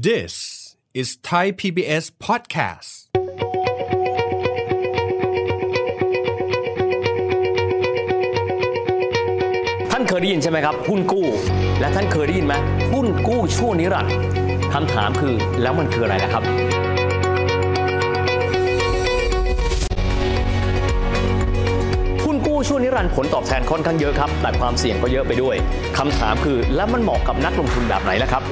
This is Thai PBS podcast. ท่านเคยได้ยินใช่ไหมครับ หุ้นกู้ และท่านเคยได้ยินไหมหุ้นกู้ชั่วนิรันดร์คำถามคือแล้วมันคืออะไรล่ะครับหุ้นกู้ช่วนิรันดร์ผลตอบแทนค่อนข้างเยอะครับ แต่ความเสี่ยงก็เยอะไปด้วยคำถามคือแล้วมันเหมาะกับนักลงทุนแบบไหนล่ะครับ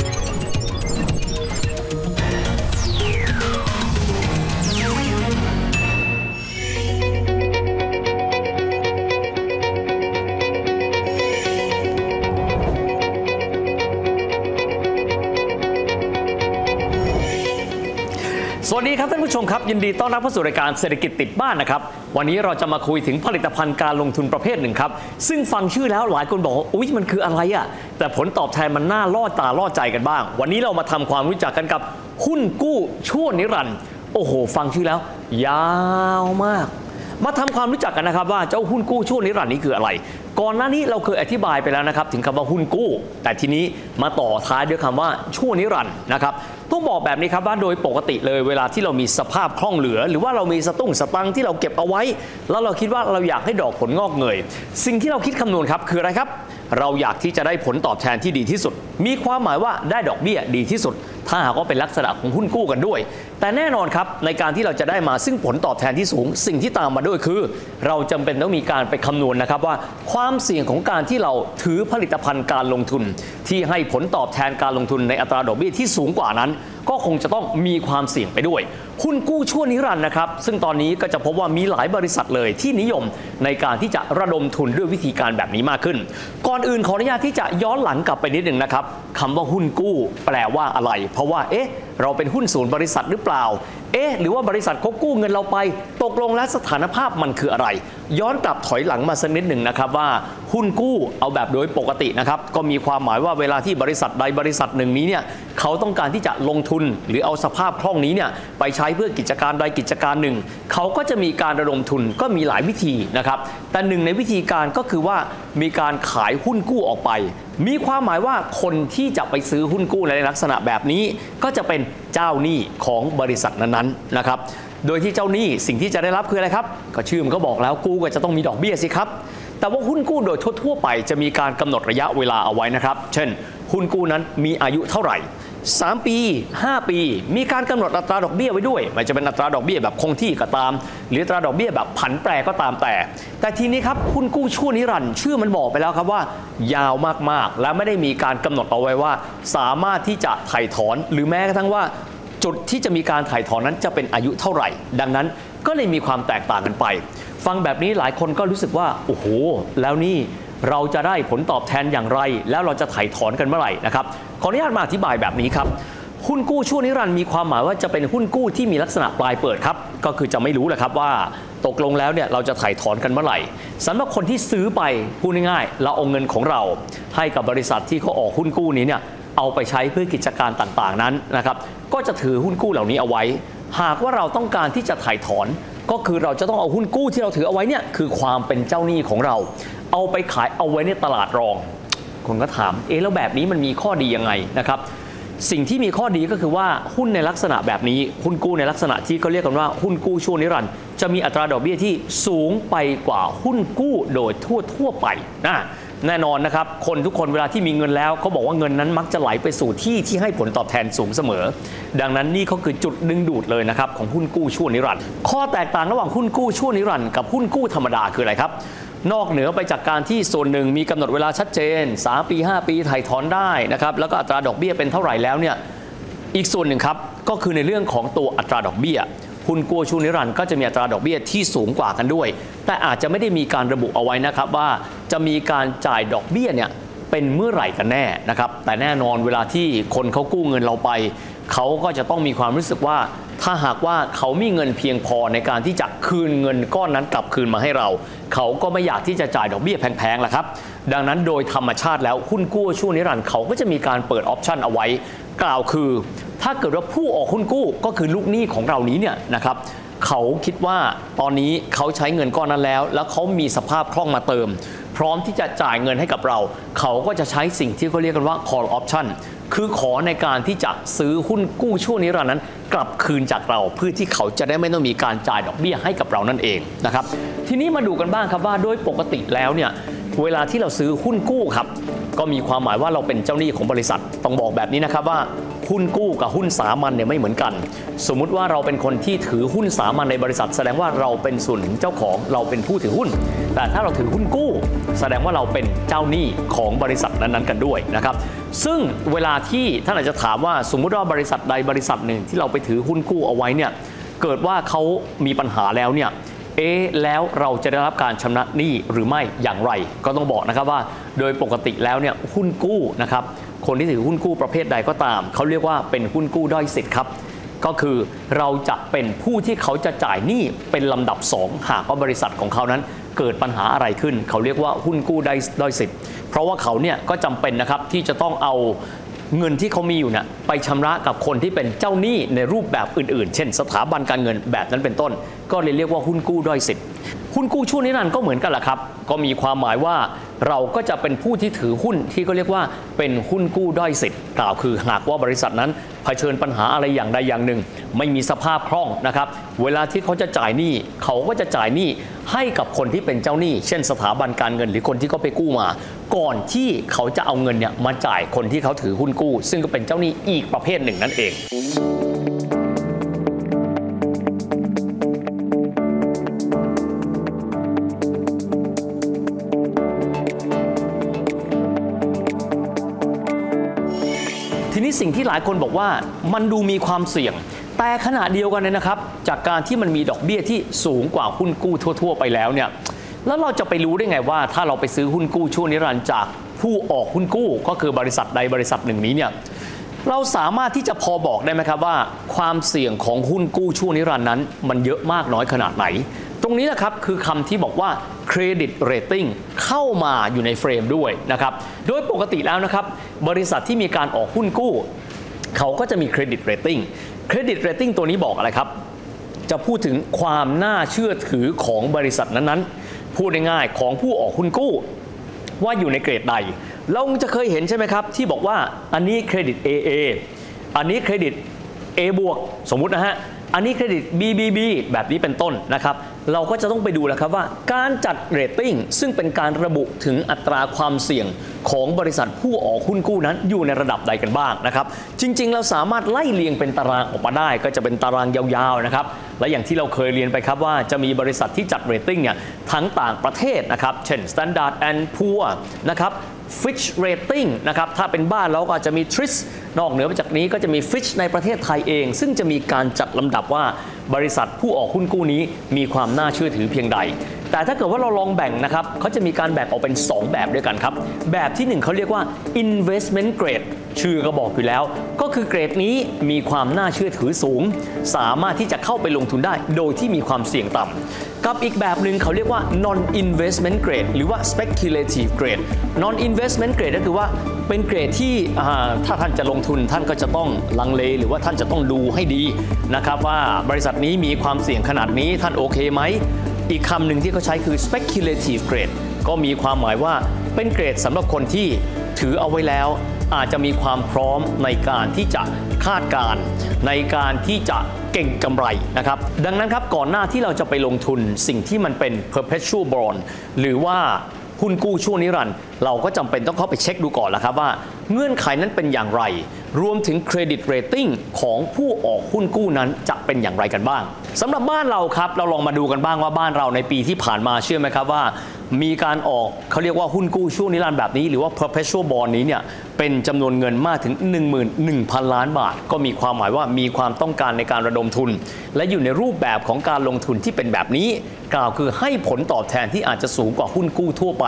ผู้ชมครับยินดีต้อนรับเข้าสู่รายการเศรษฐกิจติดบ้านนะครับวันนี้เราจะมาคุยถึงผลิตภัณฑ์การลงทุนประเภทหนึ่งครับซึ่งฟังชื่อแล้วหลายคนบอกว่าอุ๊ยมันคืออะไรอะแต่ผลตอบแทนมันน่าล่อตาล่อใจกันบ้าง วันนี้เรามาทำความรู้จักกันกับหุ้นกู้ชั่วนิรันด์โอ้โห ฟังชื่อแล้ว ยาวมาก มาทำความรู้จักกันนะครับว่าเจ้าหุ้นกู้ช่วงนิรันด์นี้คืออะไร ก่อนหน้านี้เราเคยอธิบายไปแล้วนะครับถึงคำว่าหุ้นกู้ แต่ทีนี้มาต่อท้ายด้วยคำว่าช่วงนิรันด์นะครับต้องบอกแบบนี้ครับว่าโดยปกติเลยเวลาที่เรามีสภาพคล่องเหลือ หรือว่าเรามีสตุ้งสตังที่เราเก็บเอาไว้ แล้วเราคิดว่าเราอยากให้ดอกผลงอกเงย สิ่งที่เราคิดคำนวณครับคืออะไรครับ เราอยากที่จะได้ผลตอบแทนที่ดีที่สุด มีความหมายว่าได้ดอกเบี้ยดีที่สุดถ้าหากว่าเป็นลักษณะของหุ้นกู้กันด้วย แต่แน่นอนครับในการที่เราจะได้มาซึ่งผลตอบแทนที่สูง สิ่งที่ตามมาด้วยคือ เราจำเป็นต้องมีการไปคำนวณนะครับว่า ความเสี่ยงของการที่เราถือผลิตภัณฑ์การลงทุน ที่ให้ผลตอบแทนการลงทุนในอัตราดอกเบี้ยที่สูงกว่านั้น ก็คงจะต้องมีความเสี่ยงไปด้วยหุ้นกู้ชั่วนิรันดร์นะครับ ซึ่งตอนนี้ก็จะพบว่ามีหลายบริษัทเลยที่นิยมในการที่จะระดมทุนด้วยวิธีการแบบนี้มากขึ้น ก่อนอื่นขออนุญาตที่จะย้อนหลังกลับไปนิดหนึ่งนะครับคำว่าหุ้นกู้ แปลว่าอะไรเพราะว่าเอ๊ะเราเป็นหุ้นส่วนบริษัทหรือเปล่า เอ๊ะหรือว่าบริษัทเขากู้เงินเราไป ตกลงแล้วสถานภาพมันคืออะไร ย้อนกลับถอยหลังมาสักนิดหนึ่งนะครับว่าหุ้นกู้เอาแบบโดยปกตินะครับก็มีความหมายว่าเวลาที่บริษัทใดบริษัทหนึ่งนี้เนี่ยเขาต้องการที่จะลงทุนหรือเอาสภาพคล่องนี้เนี่ยไปใช้เพื่อกิจการใดกิจการหนึ่ง เขาก็จะมีการระดมทุนก็มีหลายวิธีนะครับแต่หนึ่งในวิธีการก็คือว่ามีการขายหุ้นกู้ออกไป มีความหมายว่าคนที่จะไปซื้อหุ้นกู้ในลักษณะแบบนี้ ก็จะเป็นเจ้าหนี้ของบริษัทนั้นๆนะครับ โดยที่เจ้าหนี้สิ่งที่จะได้รับคืออะไรครับ ก็ชื่อมันก็บอกแล้วกู้ก็จะต้องมีดอกเบี้ยสิครับ แต่ว่าหุ้นกู้โดยทั่วๆไปจะมีการกำหนดระยะเวลาเอาไว้นะครับ เช่น หุ้นกู้นั้นมีอายุเท่าไหร่ 3 ปี 5 ปี มีการกำหนดอัตราดอกเบี้ยไว้ด้วยไม่จะเป็นอัตราดอกเบี้ยแบบคงที่ก็ตาม หรืออัตราดอกเบี้ยแบบผันแปรก็ตามแต่ แต่ทีนี้ครับหุ้นกู้ชั่วนิรันด์ชื่อมันบอกไปแล้วครับว่า ยาวมากๆ และไม่ได้มีการกำหนดเอาไว้ว่า สามารถที่จะไถ่ถอนหรือแม้กระทั่งว่า จุดที่จะมีการถ่ายถอนนั้นจะเป็นอายุเท่าไหร่ ดังนั้นก็เลยมีความแตกต่างกันไป ฟังแบบนี้หลายคนก็รู้สึกว่าโอ้โห แล้วนี่ เราจะได้ผลตอบแทนอย่างไร แล้วเราจะถ่ายถอนกันเมื่อไหร่นะครับขออนุญาตมาอธิบายแบบนี้ครับหุ้นกู้ชั่วนิรันด์มีความหมายว่าจะเป็นหุ้นกู้ที่มีลักษณะปลายเปิดครับ ก็คือจะไม่รู้แหละครับว่าตกลงแล้วเนี่ยเราจะถ่ายถอนกันเมื่อไหร่สำหรับคนที่ซื้อไปพูดง่ายๆเราเอาเงินของเรา ให้กับบริษัทที่เขาออกหุ้นกู้นี้เนี่ยเอาไปใช้เพื่อกิจการต่างๆนั้นนะครับก็จะถือหุ้นกู้เหล่านี้เอาไว้ หากว่าเราต้องการที่จะถ่ายถอน ก็คือเราจะต้องเอาหุ้นกู้ที่เราถือเอาไว้เนี่ยคือความเป็นเจ้าหนี้ของเรา เอาไปขายเอาไว้ในตลาดรอง คนก็ถามเอ๊ะแล้วแบบนี้มันมีข้อดียังไงนะครับสิ่งที่มีข้อดีก็คือว่าหุ้นในลักษณะแบบนี้ หุ้นกู้ในลักษณะที่เขาเรียกกันว่าหุ้นกู้ช่วงนิรันดร์จะมีอัตราดอกเบี้ยที่สูงไปกว่าหุ้นกู้โดยทั่วทั่วไปนะ แน่นอนนะครับ คนทุกคนเวลาที่มีเงินแล้วเขาบอกว่าเงินนั้นมักจะไหลไปสู่ที่ที่ให้ผลตอบแทนสูงเสมอ ดังนั้นนี่เขาคือจุดดึงดูดเลยนะครับของหุ้นกู้ชั่วนิรันดร์ข้อแตกต่างระหว่างหุ้นกู้ชั่วนิรันดร์กับหุ้นกู้ธรรมดาคืออะไรครับนอกเหนือไปจากการที่ส่วนหนึ่งมีกำหนดเวลาชัดเจน 3 ปี 5 ปีถ่ายถอนได้นะครับแล้วก็อัตราดอกเบี้ยเป็นเท่าไหร่แล้วเนี่ยอีกส่วนหนึ่งครับก็คือในเรื่องของตัวอัตราดอกเบี้ยหุ้นกู้ช่วนิรันดร์ก็จะมีอัตราดอกเบี้ยที่สูงกว่ากันด้วย แต่อาจจะไม่ได้มีการระบุเอาไว้นะครับว่า จะมีการจ่ายดอกเบี้ยเนี่ยเป็นเมื่อไหร่กันแน่นะครับ แต่แน่นอนเวลาที่คนเขากู้เงินเราไป เขาก็จะต้องมีความรู้สึกว่า ถ้าหากว่าเขามีเงินเพียงพอในการที่จะคืนเงินก้อนนั้นกลับคืนมาให้เรา เขาก็ไม่อยากที่จะจ่ายดอกเบี้ยแพงๆล่ะครับ ดังนั้นโดยธรรมชาติแล้วหุ้นกู้ช่วงนิรันดร์เขาก็จะมีการเปิดออปชันเอาไว้ กล่าวคือ ถ้าเกิดว่าผู้ออกหุ้นกู้ก็คือลูกหนี้ของเรานี้เนี่ยนะครับเขาคิดว่าตอนนี้เขาใช้เงินก้อนนั้นแล้ว แล้วเขามีสภาพคล่องมาเติม ร้อมที่จะจ่ายเงินให้กับเรา เขาก็จะใช้สิ่งที่เขาเรียกกันว่า call option คือขอในการที่จะซื้อหุ้นกู้ช่วงนิรันดร์นั้น กลับคืนจากเราเพื่อที่เขาจะได้ไม่ต้องมีการจ่ายดอกเบี้ยให้กับเรานั่นเองนะครับทีนี้มาดูกันบ้างครับว่าโดยปกติแล้วเนี่ยเวลาที่เราซื้อหุ้นกู้ครับ ก็มีความหมายว่าเราเป็นเจ้าหนี้ของบริษัทต้องบอกแบบนี้นะครับว่า หุ้นกู้กับหุ้นสามัญเนี่ยไม่เหมือนกัน สมมุติว่าเราเป็นคนที่ถือหุ้นสามัญในบริษัท แสดงว่าเราเป็นส่วนหนึ่งเจ้าของเราเป็นผู้ถือหุ้น แต่ถ้าเราถือหุ้นกู้ แสดงว่าเราเป็นเจ้าหนี้ของบริษัทนั้นๆกันด้วยนะครับซึ่งเวลาที่ท่านอาจจะถามว่าสมมุติว่าบริษัทใดบริษัทหนึ่งที่เราไปถือหุ้นกู้เอาไว้เนี่ยเกิดว่าเขามีปัญหาแล้วเนี่ยเอ๊แล้วเราจะได้รับการชำระหนี้หรือไม่อย่างไร ก็ต้องบอกนะครับว่า โดยปกติแล้วเนี่ยหุ้นกู้นะครับ คนที่ถือหุ้นกู้ประเภทใดก็ตาม เขาเรียกว่าเป็นหุ้นกู้ด้อยสิทธิ์ครับ ก็คือเราจะเป็นผู้ที่เขาจะจ่ายหนี้เป็นลำดับ 2 หากว่าบริษัทของเขานั้นเกิดปัญหาอะไรขึ้น เขาเรียกว่าหุ้นกู้ได้ด้อยสิทธิ์ เพราะว่าเขาเนี่ยก็จำเป็นนะครับที่จะต้องเอาเงินที่เขามีอยู่เนี่ยไปชำระกับคนที่เป็นเจ้าหนี้ในรูปแบบอื่นๆ เช่น สถาบันการเงินแบบนั้นเป็นต้น ก็เลยเรียกว่าหุ้นกู้ด้อยสิทธิ์ หุ้นกู้ช่วงนี้นั่นก็เหมือนกันแหละครับ ก็มีความหมายว่าเราก็จะเป็นผู้ที่ถือหุ้นที่ก็เรียกว่าเป็นหุ้นกู้ด้อยสิทธิ์กล่าวคือหากว่าบริษัทนั้นเผชิญปัญหาอะไรอย่างใดอย่างหนึ่ง ไม่มีสภาพคล่องนะครับ เวลาที่เขาจะจ่ายหนี้เขาก็จะจ่ายหนี้ให้กับคนที่เป็นเจ้าหนี้ เช่นสถาบันการเงินหรือคนที่เขาไปกู้มา ก่อนที่เขาจะเอาเงินเนี่ยมาจ่ายคนที่เขาถือหุ้นกู้ ซึ่งก็เป็นเจ้าหนี้อีกประเภทหนึ่งนั่นเอง งที่หลายคนบอกว่ามันดูมีความเสี่ยง แต่ขณะเดียวกันเนี่ยนะครับ จากการที่มันมีดอกเบี้ยที่สูงกว่าหุ้นกู้ทั่ว ๆ ไปแล้วเนี่ยแล้วเราจะไปรู้ได้ไงว่า ถ้าเราไปซื้อหุ้นกู้ชั่วนิรันดร์จากผู้ออกหุ้นกู้ ก็คือบริษัทใดบริษัทหนึ่งนี้เนี่ยเราสามารถที่จะพอบอกได้ไหมครับว่า ความเสี่ยงของหุ้นกู้ชั่วนิรันดร์นั้น มันเยอะมากน้อยขนาดไหน ตรงนี้นะครับคือคำที่บอกว่า credit rating เข้ามาอยู่ใน frame ด้วยนะครับโดยปกติแล้วนะครับบริษัทที่มีการออกหุ้นกู้ เขาก็จะมี credit rating credit rating ตัวนี้บอกอะไรครับ จะพูดถึงความน่าเชื่อถือของบริษัทนั้นๆ พูดง่ายๆของผู้ออกหุ้นกู้ ว่าอยู่ในเกรดใด เราจะเคยเห็นใช่ไหมครับ ที่บอกว่าอันนี้เครดิต AA อันนี้เครดิต A บวกสมมุตินะฮะ อันนี้เครดิต BBB แบบนี้เป็นต้นนะครับ เราก็จะต้องไปดูแล้วครับว่า การจัดเรตติ้งซึ่งเป็นการระบุถึงอัตราความเสี่ยงของบริษัทผู้ออกหุ้นกู้นั้นอยู่ในระดับใดกันบ้างนะครับ จริง ๆ เราสามารถไล่เรียงเป็นตารางออกมาได้ ก็จะเป็นตารางยาวๆนะครับ และอย่างที่เราเคยเรียนไปครับว่าจะมีบริษัทที่จัดเรตติ้งเนี่ยทั้งต่างประเทศนะครับ เช่น Standard and Poor นะครับ Fitch Rating นะครับถ้าเป็นบ้านเราก็อาจจะมี TRIS นอกเหนือไปจากนี้ก็จะมี Fitch ในประเทศไทยเอง ซึ่งจะมีการจัดลำดับว่าบริษัทผู้ออกหุ้นกู้นี้มีความน่าเชื่อถือเพียงใด แต่ถ้าเกิดว่าเราลองแบ่งนะครับเขาจะมีการแบ่งออกเป็น 2 แบบด้วยกันครับ แบบที่ 1เขาเรียกว่า investment grade ชื่อก็บอกอยู่แล้ว ก็คือเกรดนี้มีความน่าเชื่อถือสูง สามารถที่จะเข้าไปลงทุนได้โดยที่มีความเสี่ยงต่ำ กับอีกแบบหนึ่งเขาเรียกว่า non investment grade หรือว่า speculative grade non investment grade ก็คือว่าเป็นเกรดที่ถ้าท่านจะลงทุนท่านก็จะต้องลังเล หรือว่าท่านจะต้องดูให้ดีนะครับว่าบริษัทนี้มีความเสี่ยงขนาดนี้ท่านโอเคไหม อีกคำหนึ่งที่เขาใช้คือ speculative grade ก็มีความหมายว่าเป็นเกรดสำหรับคนที่ถือเอาไว้แล้ว อาจจะมีความพร้อมในการที่จะคาดการณ์ในการที่จะเก่งกำไรนะครับ ดังนั้นครับก่อนหน้าที่เราจะไปลงทุนสิ่งที่มันเป็น perpetual bond หรือว่าหุ้นกู้ช่วงนิรันด์เราก็จำเป็นต้องเข้าไปเช็คดูก่อนแล้วครับว่า เงื่อนไขนั้นเป็นอย่างไร รวมถึงเครดิตเรตติ้งของผู้ออกหุ้นกู้นั้นจะเป็นอย่างไรกันบ้างสำหรับบ้านเราครับเราลองมาดูกันบ้างว่าบ้านเราในปีที่ผ่านมาเชื่อไหมครับว่า มีการออกเขาเรียกว่าหุ้นกู้ชั่วนิรันดร์แบบนี้ หรือว่า perpetual bond นี้เนี่ยเป็นจำนวนเงินมากถึง 11,000 ล้านบาท ก็มีความหมายว่ามีความต้องการในการระดมทุน และอยู่ในรูปแบบของการลงทุนที่เป็นแบบนี้ กล่าวคือให้ผลตอบแทนที่อาจจะสูงกว่าหุ้นกู้ทั่วไป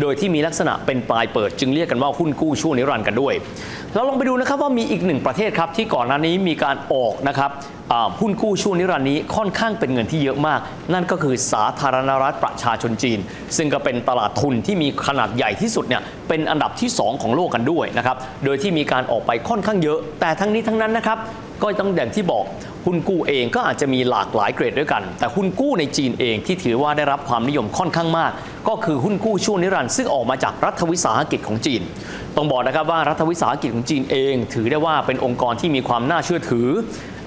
โดยที่มีลักษณะเป็นปลายเปิด จึงเรียกกันว่าหุ้นกู้ช่วงนิรันดร์กันด้วยเราลองไปดูนะครับว่ามีอีกหนึ่งประเทศครับที่ก่อนหน้านี้มีการออกนะครับหุ้นกู้ช่วงนิรันดร์นี้ค่อนข้างเป็นเงินที่เยอะมาก นั่นก็คือสาธารณรัฐประชาชนจีน ซึ่งก็เป็นตลาดทุนที่มีขนาดใหญ่ที่สุดเนี่ยเป็นอันดับที่ 2 ของโลกกันด้วยนะครับโดยที่มีการออกไปค่อนข้างเยอะ แต่ทั้งนี้ทั้งนั้นนะครับก็ต้องอย่างที่บอก หุ้นกู้เองก็อาจจะมีหลากหลายเกรดด้วยกัน แต่หุ้นกู้ในจีนเองที่ถือว่าได้รับความนิยมค่อนข้างมาก ก็คือหุ้นกู้ชั่วนิรันดร์ซึ่งออกมาจากรัฐวิสาหกิจของจีนต้องบอกนะครับว่ารัฐวิสาหกิจของจีนเอง ถือได้ว่าเป็นองค์กรที่มีความน่าเชื่อถือ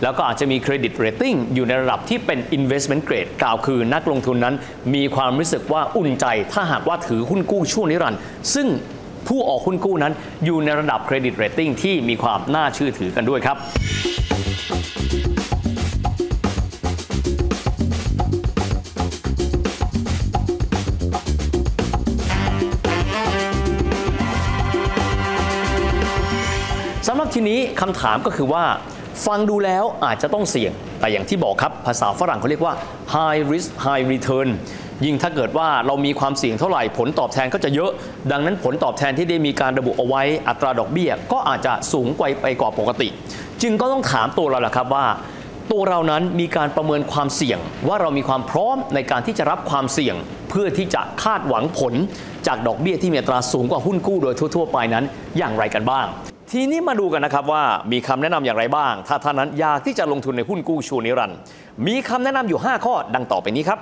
แล้วก็อาจจะมีเครดิตเรตติ้งอยู่ในระดับที่เป็น investment grade กล่าวคือนักลงทุนนั้น มีความรู้สึกว่าอุ่นใจ ถ้าหากว่าถือหุ้นกู้ชั่วนิรันดร์ซึ่งผู้ออกหุ้นกู้นั้นอยู่ในระดับเครดิตเรตติ้งที่มีความน่าเชื่อถือกันด้วยครับ สำหรับทีนี้คำถามก็คือว่า ฟังดูแล้วอาจจะต้องเสี่ยง แต่อย่างที่บอกครับ ภาษาฝรั่งเขาเรียกว่า high risk high return ยิ่งถ้าเกิดว่าเรามีความเสี่ยงเท่าไหร่ผลตอบแทนก็จะเยอะ ดังนั้นผลตอบแทนที่ได้มีการระบุเอาไว้อัตราดอกเบี้ย ก็อาจจะสูงกว่าไปกว่าปกติ จึงก็ต้องถามตัวเราแหละครับว่า ตัวเรานั้นมีการประเมินความเสี่ยง ว่าเรามีความพร้อมในการที่จะรับความเสี่ยง เพื่อที่จะคาดหวังผลจากดอกเบี้ยที่มีอัตราสูงกว่าหุ้นกู้โดยทั่ว ๆ ไปนั้น อย่างไรกันบ้าง ทีนี้มาดูกันนะครับว่ามีคำแนะนำอย่างไรบ้าง ถ้าท่านนั้นอยากที่จะลงทุนในหุ้นกู้ชัวร์นิรันด์มีคำแนะนำอยู่ 5 ข้อดังต่อไปนี้ครับ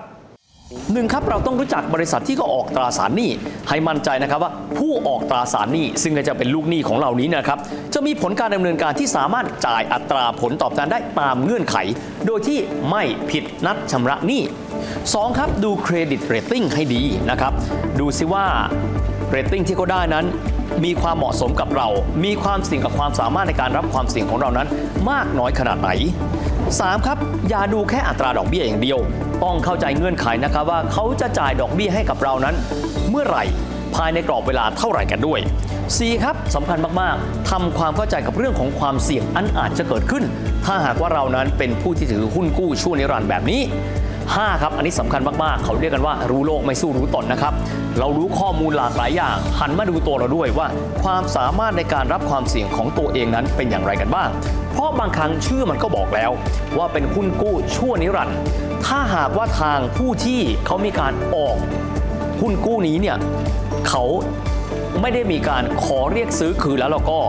หนึ่งครับเราต้องรู้จักบริษัทที่ก็ออกตราสารหนี้ให้มั่นใจนะครับว่าผู้ออกตราสารหนี้ซึ่งก็จะเป็นลูกหนี้ของเรานี้นะครับจะมีผลการดำเนินการที่สามารถจ่ายอัตราผลตอบแทนได้ตามเงื่อนไข โดยที่ไม่ผิดนัดชำระหนี้ 2 ครับดูเครดิตเรตติ้งให้ดีนะครับดูซิว่าเรตติ้งที่เขาได้นั้น มีความเหมาะสมกับเรา มีความเสี่ยงกับความสามารถในการรับความเสี่ยงของเรานั้น มากน้อยขนาดไหน 3. ครับ อย่าดูแค่อัตราดอกเบี้ยอย่างเดียว ต้องเข้าใจเงื่อนไขนะครับว่าเขาจะจ่ายดอกเบี้ยให้กับเรานั้น เมื่อไหร่ภายในกรอบเวลาเท่าไหร่กันด้วย 4. ครับสำคัญมาก ๆ ทำความเข้าใจกับเรื่องของความเสี่ยงอันอาจจะเกิดขึ้น ถ้าหากว่าเรานั้นเป็นผู้ที่ถือหุ้นกู้ช่วงนิรันดร์แบบนี้ 5ครับ อันนี้สำคัญมากๆ เขาเรียกกันว่ารู้โลกไม่สู้รู้ตนนะครับ เรารู้ข้อมูลหลากหลายอย่าง หันมาดูตัวเราด้วยว่า ความสามารถในการรับความเสี่ยงของตัวเองนั้นเป็นอย่างไรกันบ้าง เพราะบางครั้งชื่อมันก็บอกแล้ว ว่าเป็นหุ้นกู้ชั่วนิรันดร์ถ้าหากว่าทางผู้ที่เขามีการออกหุ้นกู้นี้เนี่ยเขา ไม่ได้มีการขอเรียกซื้อคืนแล้วเราก็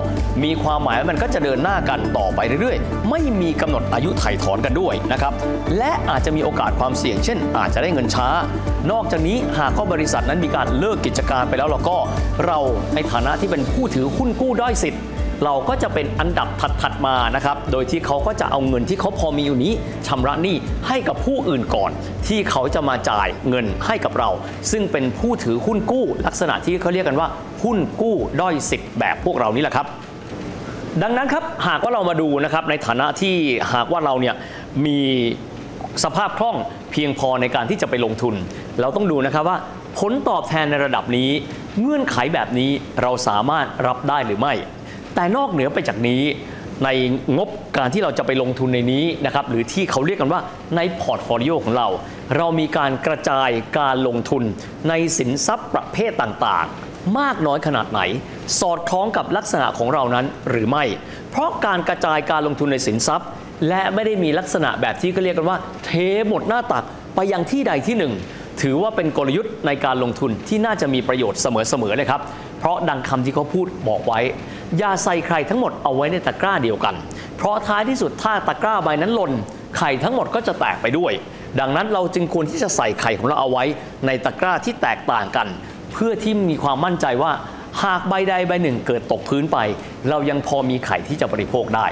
มีความหมายว่ามันก็จะเดินหน้ากันต่อไปเรื่อยๆ ไม่มีกำหนดอายุไถ่ถอนกันด้วยนะครับและอาจจะมีโอกาสความเสี่ยง เช่น อาจจะได้เงินช้า นอกจากนี้หากว่าบริษัทนั้นมีการเลิกกิจการไปแล้วเราก็ เราในฐานะที่เป็นผู้ถือหุ้นกู้ด้อยสิทธิ์ เราก็จะเป็นอันดับถัดๆมานะครับ โดยที่เขาก็จะเอาเงินที่เขาพอมีอยู่นี้ชำระหนี้ให้กับผู้อื่นก่อน ที่เขาจะมาจ่ายเงินให้กับเรา ซึ่งเป็นผู้ถือหุ้นกู้ ลักษณะที่เขาเรียกกันว่า หุ้นกู้ด้อยสิทธิ์แบบพวกเรานี่แหละครับดังนั้นครับหากว่าเรามาดูนะครับในฐานะที่หากว่าเราเนี่ยมีสภาพคล่องเพียงพอในการที่จะไปลงทุน เราต้องดูนะครับว่าผลตอบแทนในระดับนี้ เงื่อนไขแบบนี้เราสามารถรับได้หรือไม่ แต่นอกเหนือไปจากนี้ ในงบการที่เราจะไปลงทุนในนี้นะครับหรือที่เขาเรียกกันว่าใน portfolio ของเรา เรามีการกระจายการลงทุนในสินทรัพย์ประเภทต่างๆมากน้อยขนาดไหน สอดคล้องกับลักษณะของเรานั้นหรือไม่ เพราะการกระจายการลงทุนในสินทรัพย์ และไม่ได้มีลักษณะแบบที่เขาเรียกกันว่า เทหมดหน้าตักไปยังที่ใดที่หนึ่ง ถือว่าเป็นกลยุทธ์ในการลงทุนที่น่าจะมีประโยชน์เสมอๆนะครับ เพราะดังคำที่เขาพูดบอกไว้ อย่าใส่ไข่ทั้งหมดเอาไว้ในตะกร้าเดียวกัน เพราะท้ายที่สุดถ้าตะกร้าใบนั้นหล่นไข่ทั้งหมดก็จะแตกไปด้วย ดังนั้นเราจึงควรที่จะใส่ไข่ของเราเอาไว้ในตะกร้าที่แตกต่างกัน เพื่อที่มีความมั่นใจว่าหากใบใดใบหนึ่งเกิดตกพื้นไป เรายังพอมีไข่ที่จะบริโภคได้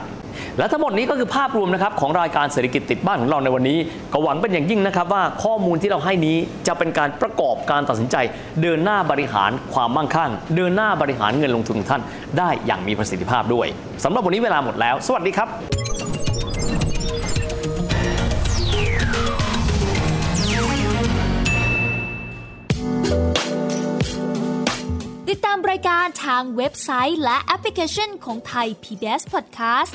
และทั้งหมดนี้ก็คือภาพรวมนะครับของรายการเศรษฐกิจติดบ้านของเราในวันนี้ ก็หวังเป็นอย่างยิ่งนะครับว่าข้อมูลที่เราให้นี้จะเป็นการประกอบการตัดสินใจ เดินหน้าบริหารความมั่งคั่ง เดินหน้าบริหารเงินลงทุนของท่าน ได้อย่างมีประสิทธิภาพด้วยสำหรับวันนี้เวลาหมดแล้ว สวัสดีครับติดตามรายการทางเว็บไซต์และแอปพลิเคชันของไทย PBS Podcast